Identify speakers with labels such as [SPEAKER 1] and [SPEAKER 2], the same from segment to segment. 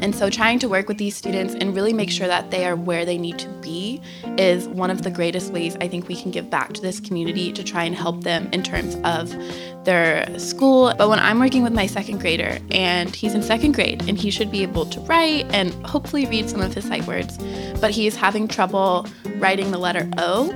[SPEAKER 1] and so trying to work with these students and really make sure that they are where they need to be is one of the greatest ways I think we can give back to this community to try and help them in terms of their school. But when I'm working with my second grader and he's in second grade and he should be able to write and hopefully read some of his sight words, but he's having trouble writing the letter O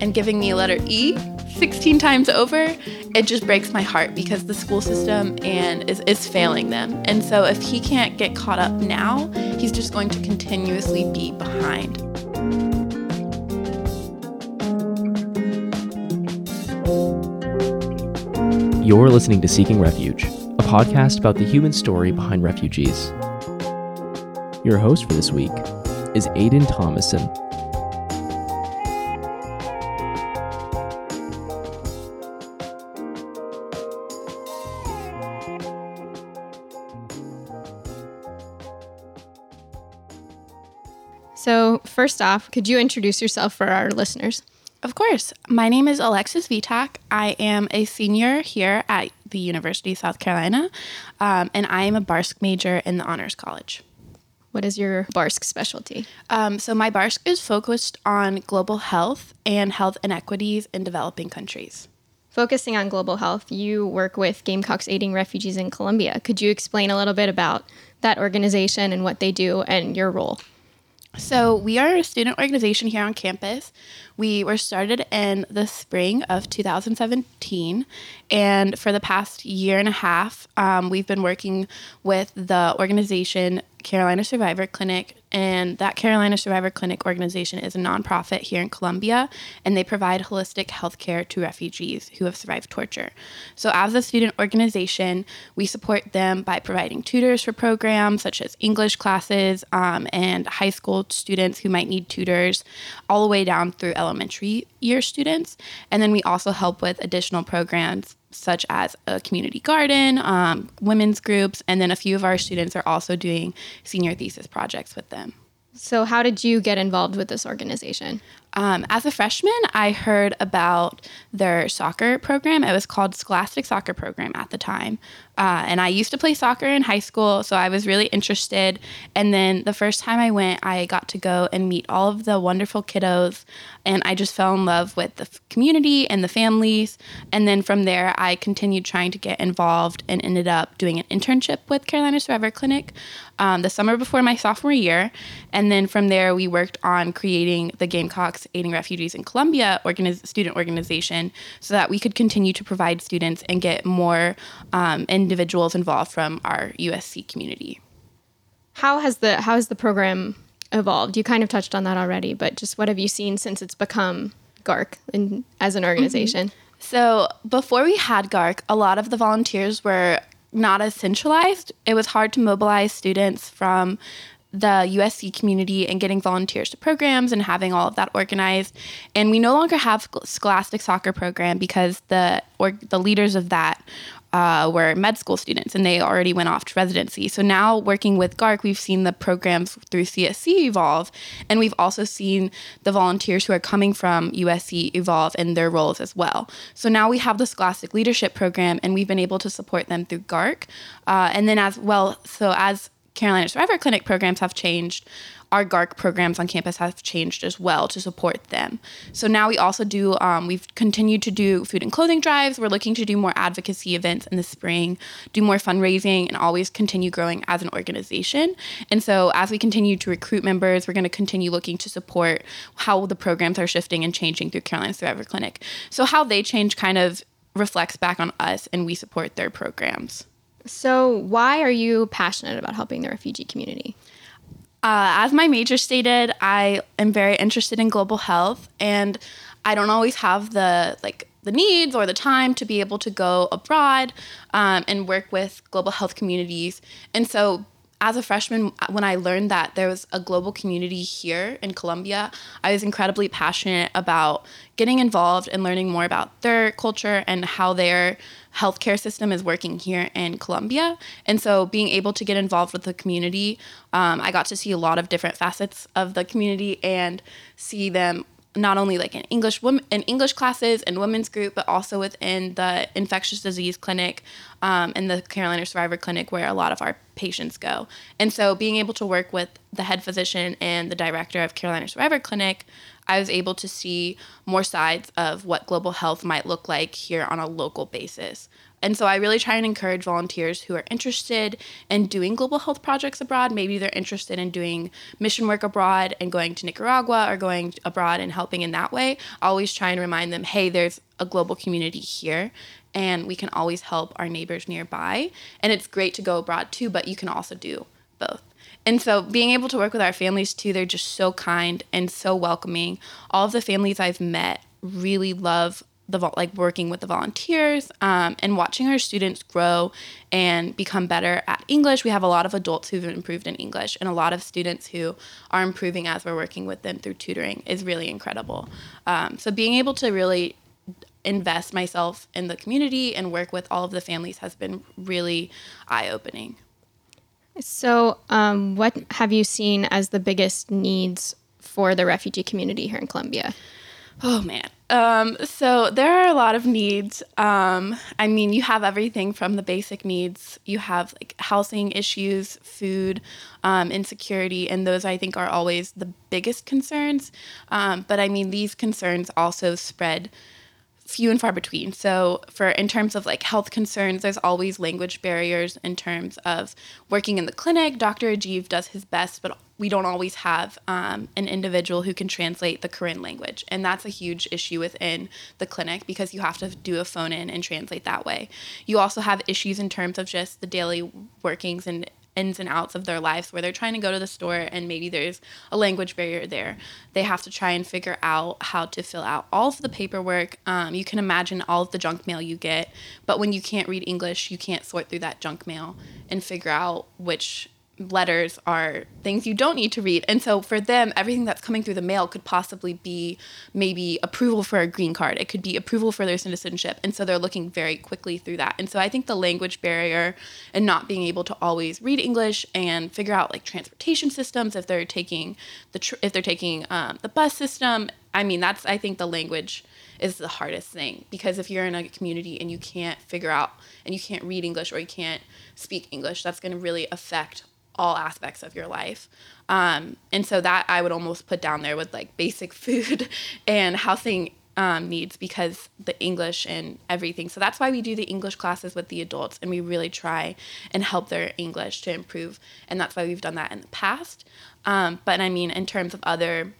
[SPEAKER 1] and giving me a letter E 16 times over, it just breaks my heart because the school system and is, is failing them. And so if he can't get caught up now, he's just going to continuously be behind.
[SPEAKER 2] You're listening to Seeking Refuge, a podcast about the human story behind refugees. Your host for this week is Aidan Thomason.
[SPEAKER 3] First off, could you introduce yourself for our listeners?
[SPEAKER 1] Of course. My name is Alexis Vitak. I am a senior here at the University of South Carolina, um, and I am a BARSC major in the Honors College.
[SPEAKER 3] What is your BARSC specialty?
[SPEAKER 1] Um, so, my BARSC is focused on global health and health inequities in developing countries.
[SPEAKER 3] Focusing on global health, you work with Gamecocks Aiding Refugees in Columbia. Could you explain a little bit about that organization and what they do and your role?
[SPEAKER 1] So, we are a student organization here on campus. We were started in the spring of 2017, and for the past year and a half, um, we've been working with the organization Carolina Survivor Clinic. And that Carolina Survivor Clinic organization is a nonprofit here in Columbia, and they provide holistic health care to refugees who have survived torture. So, as a student organization, we support them by providing tutors for programs such as English classes um, and high school students who might need tutors, all the way down through elementary year students. And then we also help with additional programs such as a community garden, um, women's groups, and then a few of our students are also doing senior thesis projects with them.
[SPEAKER 3] So, how did you get involved with this organization?
[SPEAKER 1] Um, as a freshman, I heard about their soccer program. It was called Scholastic Soccer Program at the time. Uh, and I used to play soccer in high school, so I was really interested. And then the first time I went, I got to go and meet all of the wonderful kiddos, and I just fell in love with the community and the families. And then from there, I continued trying to get involved and ended up doing an internship with Carolina Survivor Clinic um, the summer before my sophomore year. And then from there, we worked on creating the Gamecocks Aiding Refugees in Columbia organiz- student organization so that we could continue to provide students and get more um, individuals involved from our USC community.
[SPEAKER 3] How has the how has the program evolved? You kind of touched on that already, but just what have you seen since it's become GARC in, as an organization? Mm-hmm.
[SPEAKER 1] So before we had GARC, a lot of the volunteers were not as centralized. It was hard to mobilize students from the USC community and getting volunteers to programs and having all of that organized. And we no longer have Scholastic Soccer Program because the or the leaders of that uh, were med school students and they already went off to residency. So now working with GARC, we've seen the programs through CSC evolve, and we've also seen the volunteers who are coming from USC evolve in their roles as well. So now we have the Scholastic Leadership Program, and we've been able to support them through GARC. Uh, and then as well, so as Carolina Survivor Clinic programs have changed, our GARC programs on campus have changed as well to support them. So now we also do, um, we've continued to do food and clothing drives. We're looking to do more advocacy events in the spring, do more fundraising, and always continue growing as an organization. And so as we continue to recruit members, we're going to continue looking to support how the programs are shifting and changing through Carolina Survivor Clinic. So how they change kind of reflects back on us, and we support their programs.
[SPEAKER 3] So, why are you passionate about helping the refugee community?
[SPEAKER 1] Uh, as my major stated, I am very interested in global health, and I don't always have the like the needs or the time to be able to go abroad um, and work with global health communities. And so, as a freshman, when I learned that there was a global community here in Columbia, I was incredibly passionate about getting involved and learning more about their culture and how their healthcare system is working here in Columbia. And so, being able to get involved with the community, um, I got to see a lot of different facets of the community and see them not only like in English women in English classes and women's group, but also within the infectious disease clinic um, and the Carolina Survivor Clinic, where a lot of our patients go. And so, being able to work with the head physician and the director of Carolina Survivor Clinic, I was able to see more sides of what global health might look like here on a local basis. And so I really try and encourage volunteers who are interested in doing global health projects abroad. Maybe they're interested in doing mission work abroad and going to Nicaragua or going abroad and helping in that way. Always try and remind them hey, there's a global community here and we can always help our neighbors nearby. And it's great to go abroad too, but you can also do both. And so being able to work with our families too, they're just so kind and so welcoming. All of the families I've met really love the like working with the volunteers um, and watching our students grow and become better at English. We have a lot of adults who've improved in English, and a lot of students who are improving as we're working with them through tutoring is really incredible. Um, so being able to really invest myself in the community and work with all of the families has been really eye opening.
[SPEAKER 3] So, um, what have you seen as the biggest needs for the refugee community here in Columbia?
[SPEAKER 1] Oh man. Um, so there are a lot of needs. Um, I mean, you have everything from the basic needs. You have like housing issues, food, um, insecurity, and those I think are always the biggest concerns. Um, but I mean, these concerns also spread few and far between. So for in terms of like health concerns, there's always language barriers in terms of working in the clinic. Dr. Ajiv does his best, but we don't always have um, an individual who can translate the Karen language. And that's a huge issue within the clinic because you have to do a phone in and translate that way. You also have issues in terms of just the daily workings and ins and outs of their lives where they're trying to go to the store and maybe there's a language barrier there. They have to try and figure out how to fill out all of the paperwork. Um, you can imagine all of the junk mail you get, but when you can't read English, you can't sort through that junk mail and figure out which letters are things you don't need to read. And so for them, everything that's coming through the mail could possibly be maybe approval for a green card. It could be approval for their citizenship. And so they're looking very quickly through that. And so I think the language barrier and not being able to always read English and figure out like transportation systems if they're taking the tr- if they're taking um, the bus system. I mean, that's I think the language is the hardest thing because if you're in a community and you can't figure out and you can't read English or you can't speak English, that's going to really affect all aspects of your life. Um, and so that I would almost put down there with like basic food and housing um, needs because the English and everything. So that's why we do the English classes with the adults and we really try and help their English to improve. And that's why we've done that in the past. Um, but I mean, in terms of other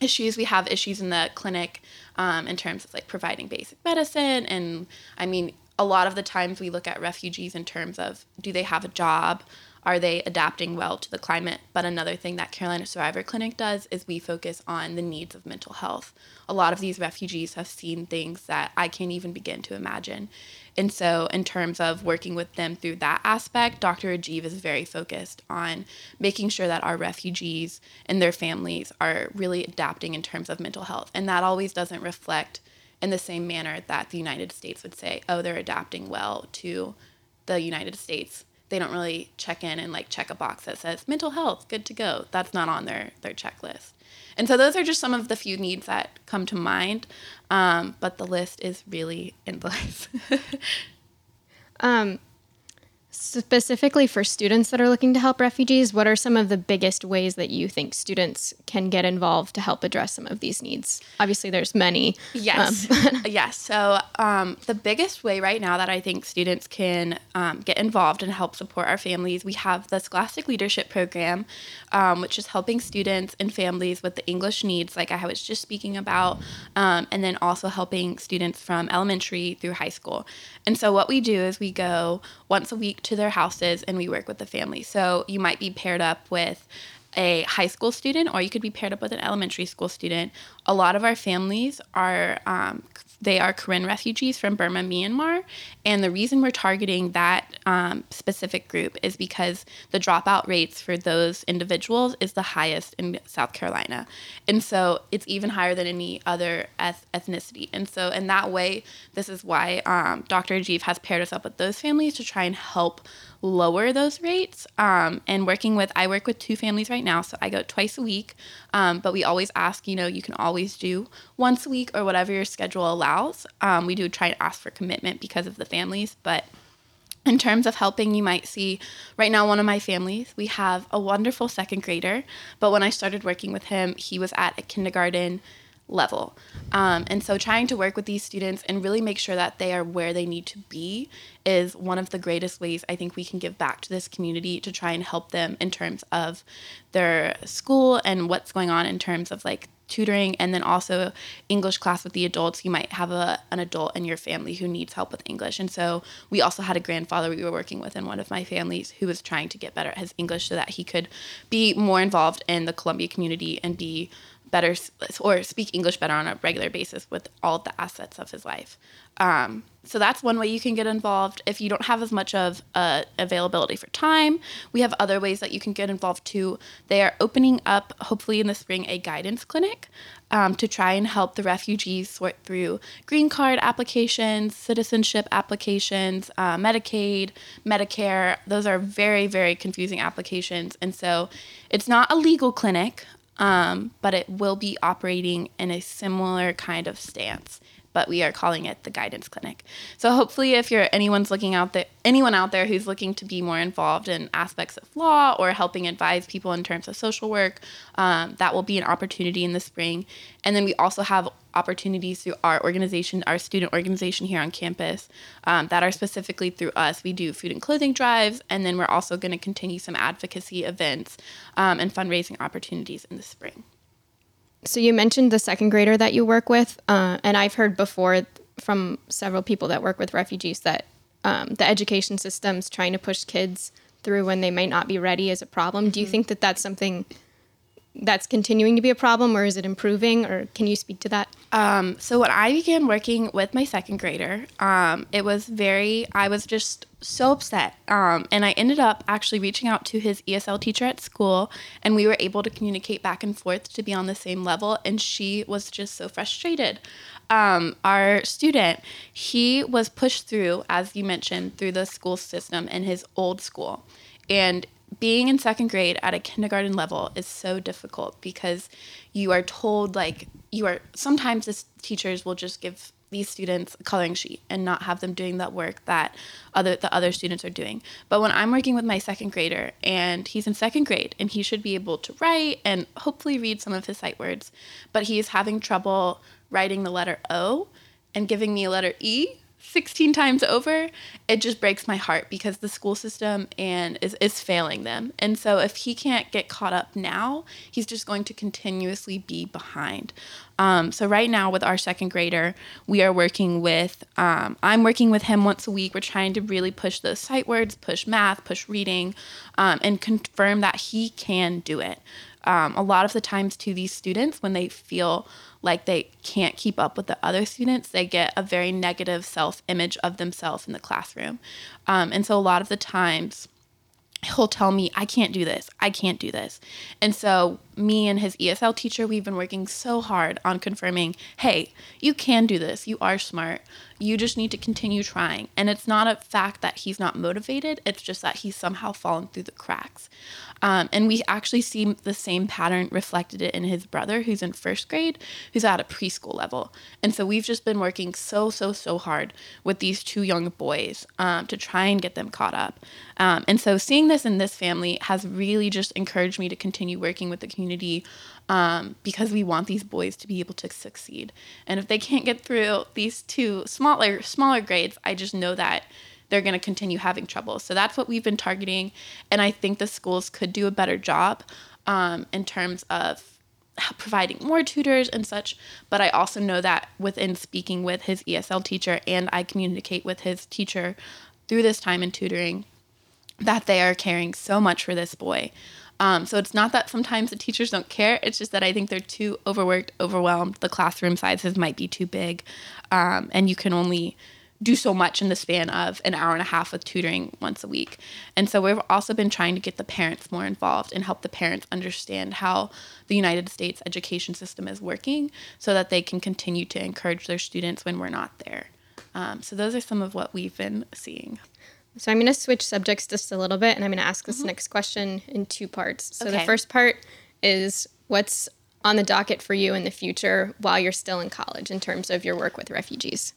[SPEAKER 1] issues, we have issues in the clinic um, in terms of like providing basic medicine. And I mean, a lot of the times we look at refugees in terms of do they have a job? Are they adapting well to the climate? But another thing that Carolina Survivor Clinic does is we focus on the needs of mental health. A lot of these refugees have seen things that I can't even begin to imagine. And so, in terms of working with them through that aspect, Dr. Ajiv is very focused on making sure that our refugees and their families are really adapting in terms of mental health. And that always doesn't reflect in the same manner that the United States would say, oh, they're adapting well to the United States they don't really check in and like check a box that says mental health, good to go. That's not on their their checklist. And so those are just some of the few needs that come to mind, um, but the list is really endless.
[SPEAKER 3] um, specifically for students that are looking to help refugees, what are some of the biggest ways that you think students can get involved to help address some of these needs? Obviously, there's many.
[SPEAKER 1] Yes. Um. yes. So, um, the biggest way right now that I think students can um, get involved and help support our families, we have the Scholastic Leadership Program, um, which is helping students and families with the English needs, like I was just speaking about, um, and then also helping students from elementary through high school. And so, what we do is we go once a week to their houses and we work with the family. So you might be paired up with a high school student or you could be paired up with an elementary school student. A lot of our families are um, they are Karen refugees from Burma, Myanmar. And the reason we're targeting that um, specific group is because the dropout rates for those individuals is the highest in South Carolina. And so it's even higher than any other eth- ethnicity. And so, in that way, this is why um, Dr. Ajiv has paired us up with those families to try and help lower those rates. Um, and working with, I work with two families right now, so I go twice a week. Um, but we always ask, you know, you can always do once a week or whatever your schedule allows. Um, we do try to ask for commitment because of the families, but in terms of helping, you might see right now, one of my families, we have a wonderful second grader, but when I started working with him, he was at a kindergarten level. Um, and so trying to work with these students and really make sure that they are where they need to be is one of the greatest ways I think we can give back to this community to try and help them in terms of their school and what's going on in terms of like tutoring and then also English class with the adults. You might have a, an adult in your family who needs help with English. And so we also had a grandfather we were working with in one of my families who was trying to get better at his English so that he could be more involved in the Columbia community and be better or speak English better on a regular basis with all the assets of his life. Um, so that's one way you can get involved. If you don't have as much of uh, availability for time, we have other ways that you can get involved too. They are opening up, hopefully in the spring, a guidance clinic um, to try and help the refugees sort through green card applications, citizenship applications, uh, Medicaid, Medicare. Those are very, very confusing applications. And so it's not a legal clinic um, but it will be operating in a similar kind of stance. But we are calling it the guidance clinic. So hopefully, if you're anyone's looking out there, anyone out there who's looking to be more involved in aspects of law or helping advise people in terms of social work, um, that will be an opportunity in the spring. And then we also have opportunities through our organization, our student organization here on campus, um, that are specifically through us. We do food and clothing drives, and then we're also going to continue some advocacy events um, and fundraising opportunities in the spring.
[SPEAKER 3] So you mentioned the second grader that you work with, uh, and I've heard before from several people that work with refugees that um, the education system's trying to push kids through when they might not be ready is a problem. Do you mm-hmm. think that that's something that's continuing to be a problem or is it improving or can you speak to that
[SPEAKER 1] um, so when i began working with my second grader um, it was very i was just so upset. Um, and i ended up actually reaching out to his esl teacher at school and we were able to communicate back and forth to be on the same level and she was just so frustrated. Um, our student he was pushed through as you mentioned through the school system in his old school. And being in second grade at a kindergarten level is so difficult because you are told like you are sometimes the teachers will just give these students a coloring sheet and not have them doing that work that other the other students are doing. But when I'm working with my second grader and he's in second grade and he should be able to write and hopefully read some of his sight words, but he's having trouble writing the letter O and giving me a letter E 16 times over, it just breaks my heart because the school system and is, is failing them. And so if he can't get caught up now, he's just going to continuously be behind. Um, so right now with our second grader, we are working with, um, I'm working with him once a week. We're trying to really push those sight words, push math, push reading, um, and confirm that he can do it. Um, a lot of the times to these students, when they feel like they can't keep up with the other students, they get a very negative self image of themselves in the classroom. Um, and so a lot of the times, he'll tell me, I can't do this. I can't do this. And so, me and his ESL teacher, we've been working so hard on confirming, hey, you can do this. You are smart. You just need to continue trying. And it's not a fact that he's not motivated, it's just that he's somehow fallen through the cracks. Um, and we actually see the same pattern reflected in his brother, who's in first grade, who's at a preschool level. And so we've just been working so, so, so hard with these two young boys um, to try and get them caught up. Um, and so seeing this in this family has really just encouraged me to continue working with the community um, because we want these boys to be able to succeed. And if they can't get through these two smaller smaller grades, I just know that they're going to continue having trouble. So that's what we've been targeting, and I think the schools could do a better job um, in terms of providing more tutors and such. But I also know that within speaking with his ESL teacher, and I communicate with his teacher through this time in tutoring, that they are caring so much for this boy. Um, so it's not that sometimes the teachers don't care. It's just that I think they're too overworked, overwhelmed. The classroom sizes might be too big, um, and you can only do so much in the span of an hour and a half with tutoring once a week. And so we've also been trying to get the parents more involved and help the parents understand how the United States education system is working so that they can continue to encourage their students when we're not there. Um, so those are some of what we've been seeing.
[SPEAKER 3] So I'm going to switch subjects just a little bit, and I'm going to ask this mm-hmm. next question in two parts. So okay. the first part is what's on the docket for you in the future while you're still in college in terms of your work with refugees?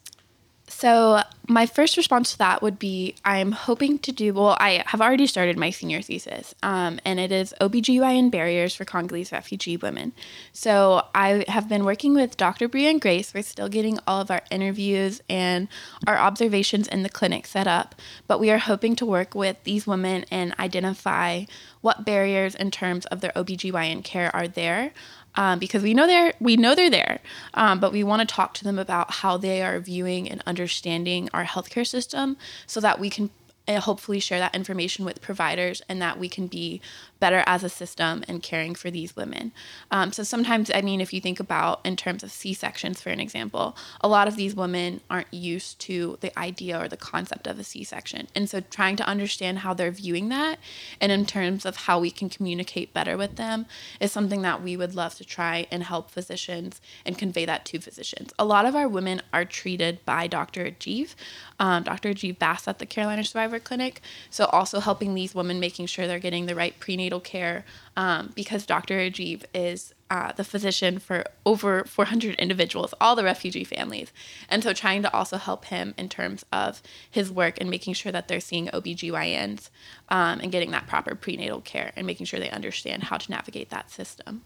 [SPEAKER 1] So, my first response to that would be I'm hoping to do, well, I have already started my senior thesis, um, and it is OBGYN barriers for Congolese refugee women. So, I have been working with Dr. Brienne Grace. We're still getting all of our interviews and our observations in the clinic set up, but we are hoping to work with these women and identify what barriers in terms of their OBGYN care are there um, because we know they're we know they're there, um, but we want to talk to them about how they are viewing and understanding our healthcare system, so that we can uh, hopefully share that information with providers and that we can be better as a system in caring for these women. Um, so sometimes, I mean, if you think about in terms of C sections, for an example, a lot of these women aren't used to the idea or the concept of a C section. And so trying to understand how they're viewing that and in terms of how we can communicate better with them is something that we would love to try and help physicians and convey that to physicians. A lot of our women are treated by Dr. Ajeev, um, Dr. Ajeev Bass at the Carolina Survivor Clinic. So also helping these women, making sure they're getting the right prenatal care um, because Dr. Ajeev is uh, the physician for over 400 individuals, all the refugee families. And so trying to also help him in terms of his work and making sure that they're seeing OBGYNs um, and getting that proper prenatal care and making sure they understand how to navigate that system.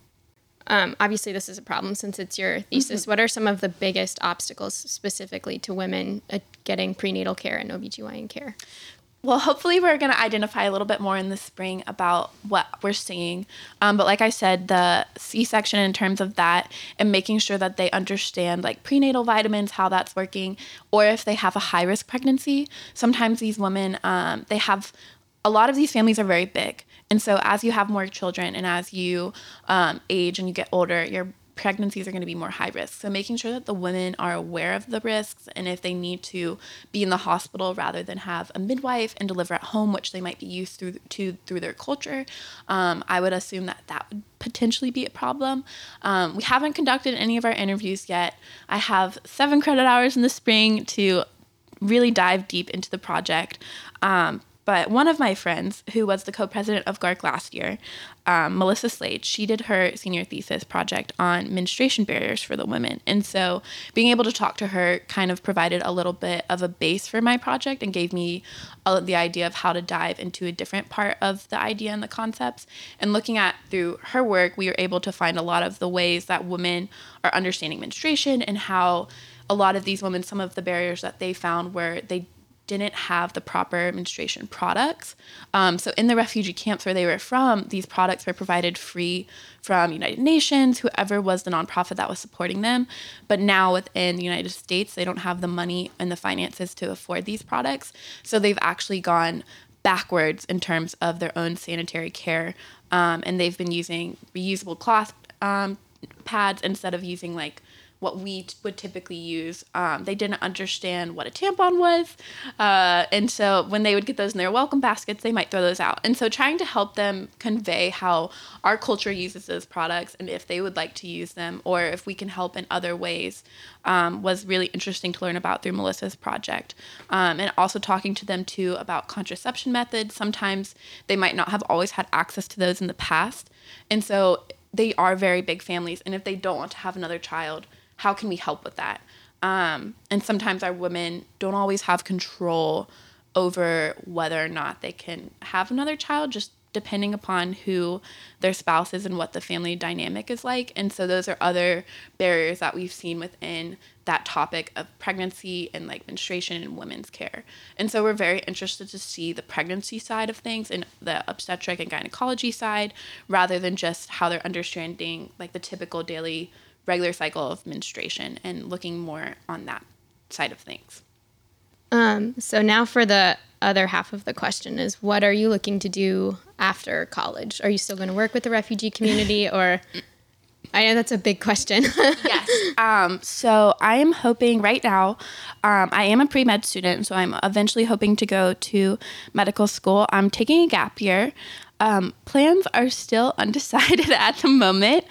[SPEAKER 3] Um, obviously, this is a problem since it's your thesis. Mm-hmm. What are some of the biggest obstacles specifically to women uh, getting prenatal care and OBGYN care?
[SPEAKER 1] Well, hopefully, we're going to identify a little bit more in the spring about what we're seeing. Um, but like I said, the C section in terms of that and making sure that they understand like prenatal vitamins, how that's working, or if they have a high risk pregnancy. Sometimes these women, um, they have a lot of these families are very big. And so, as you have more children and as you um, age and you get older, your pregnancies are going to be more high risk. So making sure that the women are aware of the risks and if they need to be in the hospital rather than have a midwife and deliver at home, which they might be used through to through their culture, um, I would assume that that would potentially be a problem. Um, we haven't conducted any of our interviews yet. I have seven credit hours in the spring to really dive deep into the project. Um, but one of my friends, who was the co president of GARC last year, um, Melissa Slade, she did her senior thesis project on menstruation barriers for the women. And so being able to talk to her kind of provided a little bit of a base for my project and gave me uh, the idea of how to dive into a different part of the idea and the concepts. And looking at through her work, we were able to find a lot of the ways that women are understanding menstruation and how a lot of these women, some of the barriers that they found were they didn't have the proper menstruation products. Um, so in the refugee camps where they were from, these products were provided free from United Nations, whoever was the nonprofit that was supporting them. But now within the United States, they don't have the money and the finances to afford these products. So they've actually gone backwards in terms of their own sanitary care. Um, and they've been using reusable cloth um, pads instead of using like what we t- would typically use. Um, they didn't understand what a tampon was. Uh, and so when they would get those in their welcome baskets, they might throw those out. And so trying to help them convey how our culture uses those products and if they would like to use them or if we can help in other ways um, was really interesting to learn about through Melissa's project. Um, and also talking to them too about contraception methods. Sometimes they might not have always had access to those in the past. And so they are very big families. And if they don't want to have another child, how can we help with that? Um, and sometimes our women don't always have control over whether or not they can have another child, just depending upon who their spouse is and what the family dynamic is like. And so those are other barriers that we've seen within that topic of pregnancy and like menstruation and women's care. And so we're very interested to see the pregnancy side of things and the obstetric and gynecology side rather than just how they're understanding like the typical daily regular cycle of menstruation and looking more on that side of things.
[SPEAKER 3] Um, so now for the other half of the question is what are you looking to do after college? Are you still going to work with the refugee community or I know that's a big question.
[SPEAKER 1] yes. Um, so I am hoping right now, um, I am a pre med student, so I'm eventually hoping to go to medical school. I'm taking a gap year. Um, plans are still undecided at the moment.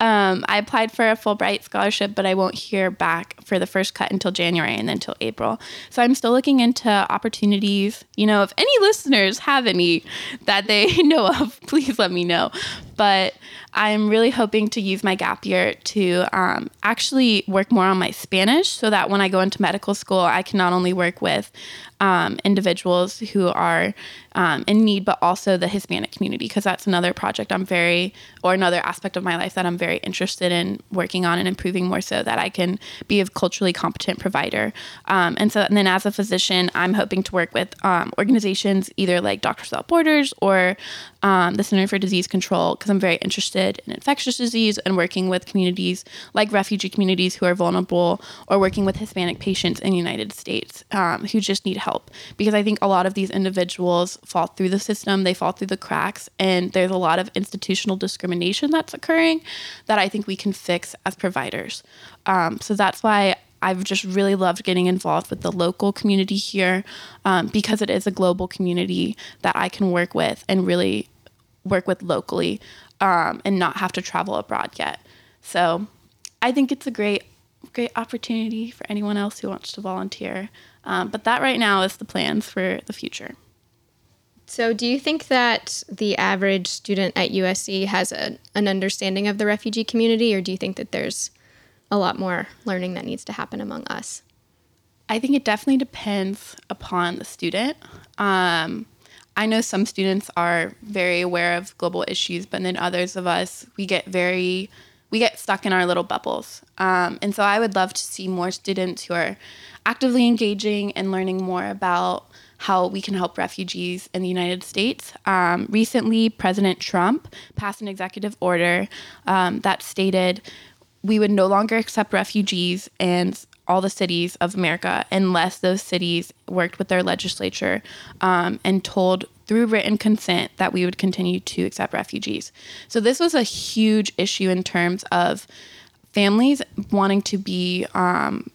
[SPEAKER 1] Um, I applied for a Fulbright scholarship, but I won't hear back for the first cut until January and then until April. So I'm still looking into opportunities. You know, if any listeners have any that they know of, please let me know. But I'm really hoping to use my gap year to um, actually work more on my Spanish so that when I go into medical school, I can not only work with um, individuals who are um, in need, but also the Hispanic community, because that's another project I'm very, or another aspect of my life that I'm very interested in working on and improving more so that I can be a culturally competent provider. Um, and so, and then as a physician, I'm hoping to work with um, organizations either like Doctors Without Borders or um, the Center for Disease Control, because I'm very interested in infectious disease and working with communities like refugee communities who are vulnerable or working with Hispanic patients in the United States um, who just need help. Because I think a lot of these individuals fall through the system, they fall through the cracks, and there's a lot of institutional discrimination that's occurring that I think we can fix as providers. Um, so that's why I've just really loved getting involved with the local community here um, because it is a global community that I can work with and really work with locally um, and not have to travel abroad yet. So I think it's a great, great opportunity for anyone else who wants to volunteer. Um, but that right now is the plans for the future.
[SPEAKER 3] So, do you think that the average student at USC has a, an understanding of the refugee community, or do you think that there's a lot more learning that needs to happen among us?
[SPEAKER 1] I think it definitely depends upon the student. Um, I know some students are very aware of global issues, but then others of us, we get very, we get stuck in our little bubbles. Um, and so I would love to see more students who are actively engaging and learning more about how we can help refugees in the United States. Um, recently, President Trump passed an executive order um, that stated we would no longer accept refugees in all the cities of America unless those cities worked with their legislature um, and told through written consent that we would continue to accept refugees. So, this was a huge issue in terms of families wanting to be um,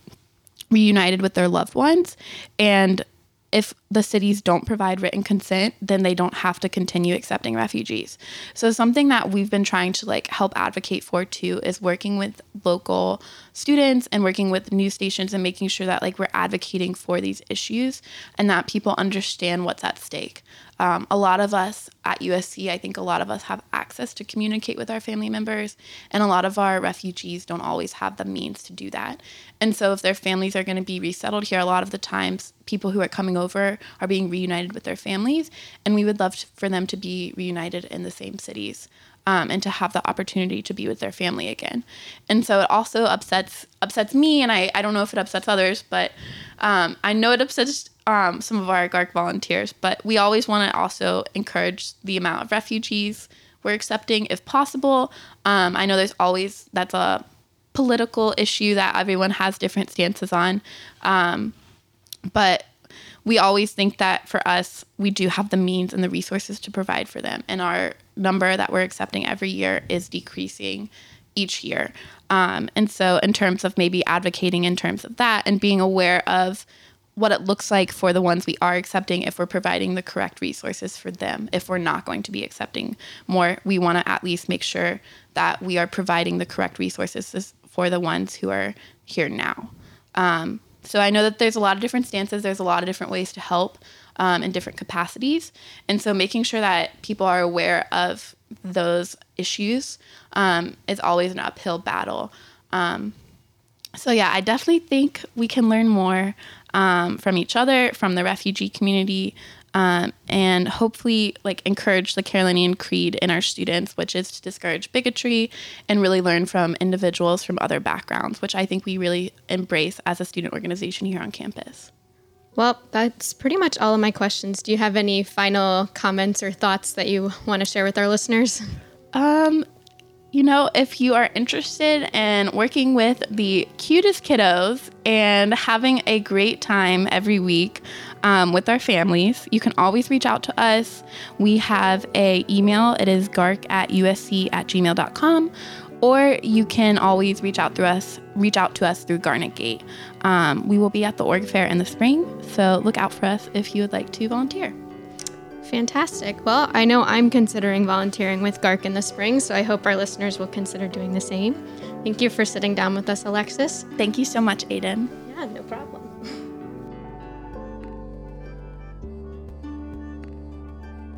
[SPEAKER 1] reunited with their loved ones and if the cities don't provide written consent, then they don't have to continue accepting refugees. So something that we've been trying to like help advocate for too is working with local students and working with news stations and making sure that like we're advocating for these issues and that people understand what's at stake. Um, a lot of us at USC, I think a lot of us have access to communicate with our family members, and a lot of our refugees don't always have the means to do that. And so, if their families are going to be resettled here, a lot of the times people who are coming over are being reunited with their families, and we would love to, for them to be reunited in the same cities. Um, and to have the opportunity to be with their family again. And so it also upsets upsets me, and I, I don't know if it upsets others, but um, I know it upsets um, some of our GARC volunteers, but we always want to also encourage the amount of refugees we're accepting if possible. Um, I know there's always, that's a political issue that everyone has different stances on. Um, but we always think that for us, we do have the means and the resources to provide for them. And our number that we're accepting every year is decreasing each year. Um, and so, in terms of maybe advocating in terms of that and being aware of what it looks like for the ones we are accepting if we're providing the correct resources for them. If we're not going to be accepting more, we want to at least make sure that we are providing the correct resources for the ones who are here now. Um, so I know that there's a lot of different stances, there's a lot of different ways to help um, in different capacities. And so making sure that people are aware of those issues um, is always an uphill battle. Um, so yeah, I definitely think we can learn more um, from each other, from the refugee community, um, and hopefully like encourage the Carolinian creed in our students, which is to discourage bigotry and really learn from individuals from other backgrounds, which I think we really embrace as a student organization here on campus.
[SPEAKER 3] Well, that's pretty much all of my questions. Do you have any final comments or thoughts that you want to share with our listeners?
[SPEAKER 1] Um, you know, if you are interested in working with the cutest kiddos and having a great time every week um, with our families, you can always reach out to us. We have a email. It is garc at usc at gmail.com. Or you can always reach out through us, reach out to us through Garnet Gate. Um, we will be at the org fair in the spring, so look out for us if you would like to volunteer.
[SPEAKER 3] Fantastic. Well, I know I'm considering volunteering with GARC in the spring, so I hope our listeners will consider doing the same. Thank you for sitting down with us, Alexis.
[SPEAKER 1] Thank you so much, Aiden.
[SPEAKER 3] Yeah, no problem.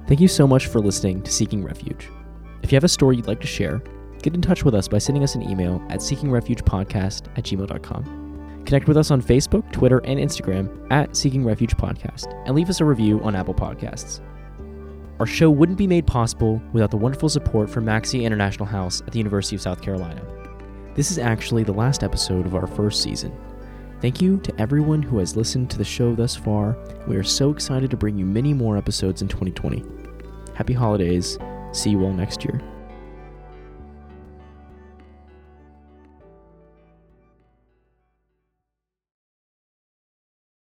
[SPEAKER 2] Thank you so much for listening to Seeking Refuge. If you have a story you'd like to share, get in touch with us by sending us an email at seekingrefugepodcast at gmail.com. Connect with us on Facebook, Twitter, and Instagram at Seeking Refuge Podcast, and leave us a review on Apple Podcasts. Our show wouldn't be made possible without the wonderful support from Maxcy International House at the University of South Carolina. This is actually the last episode of our first season. Thank you to everyone who has listened to the show thus far. We are so excited to bring you many more episodes in 2020. Happy holidays. See you all next year.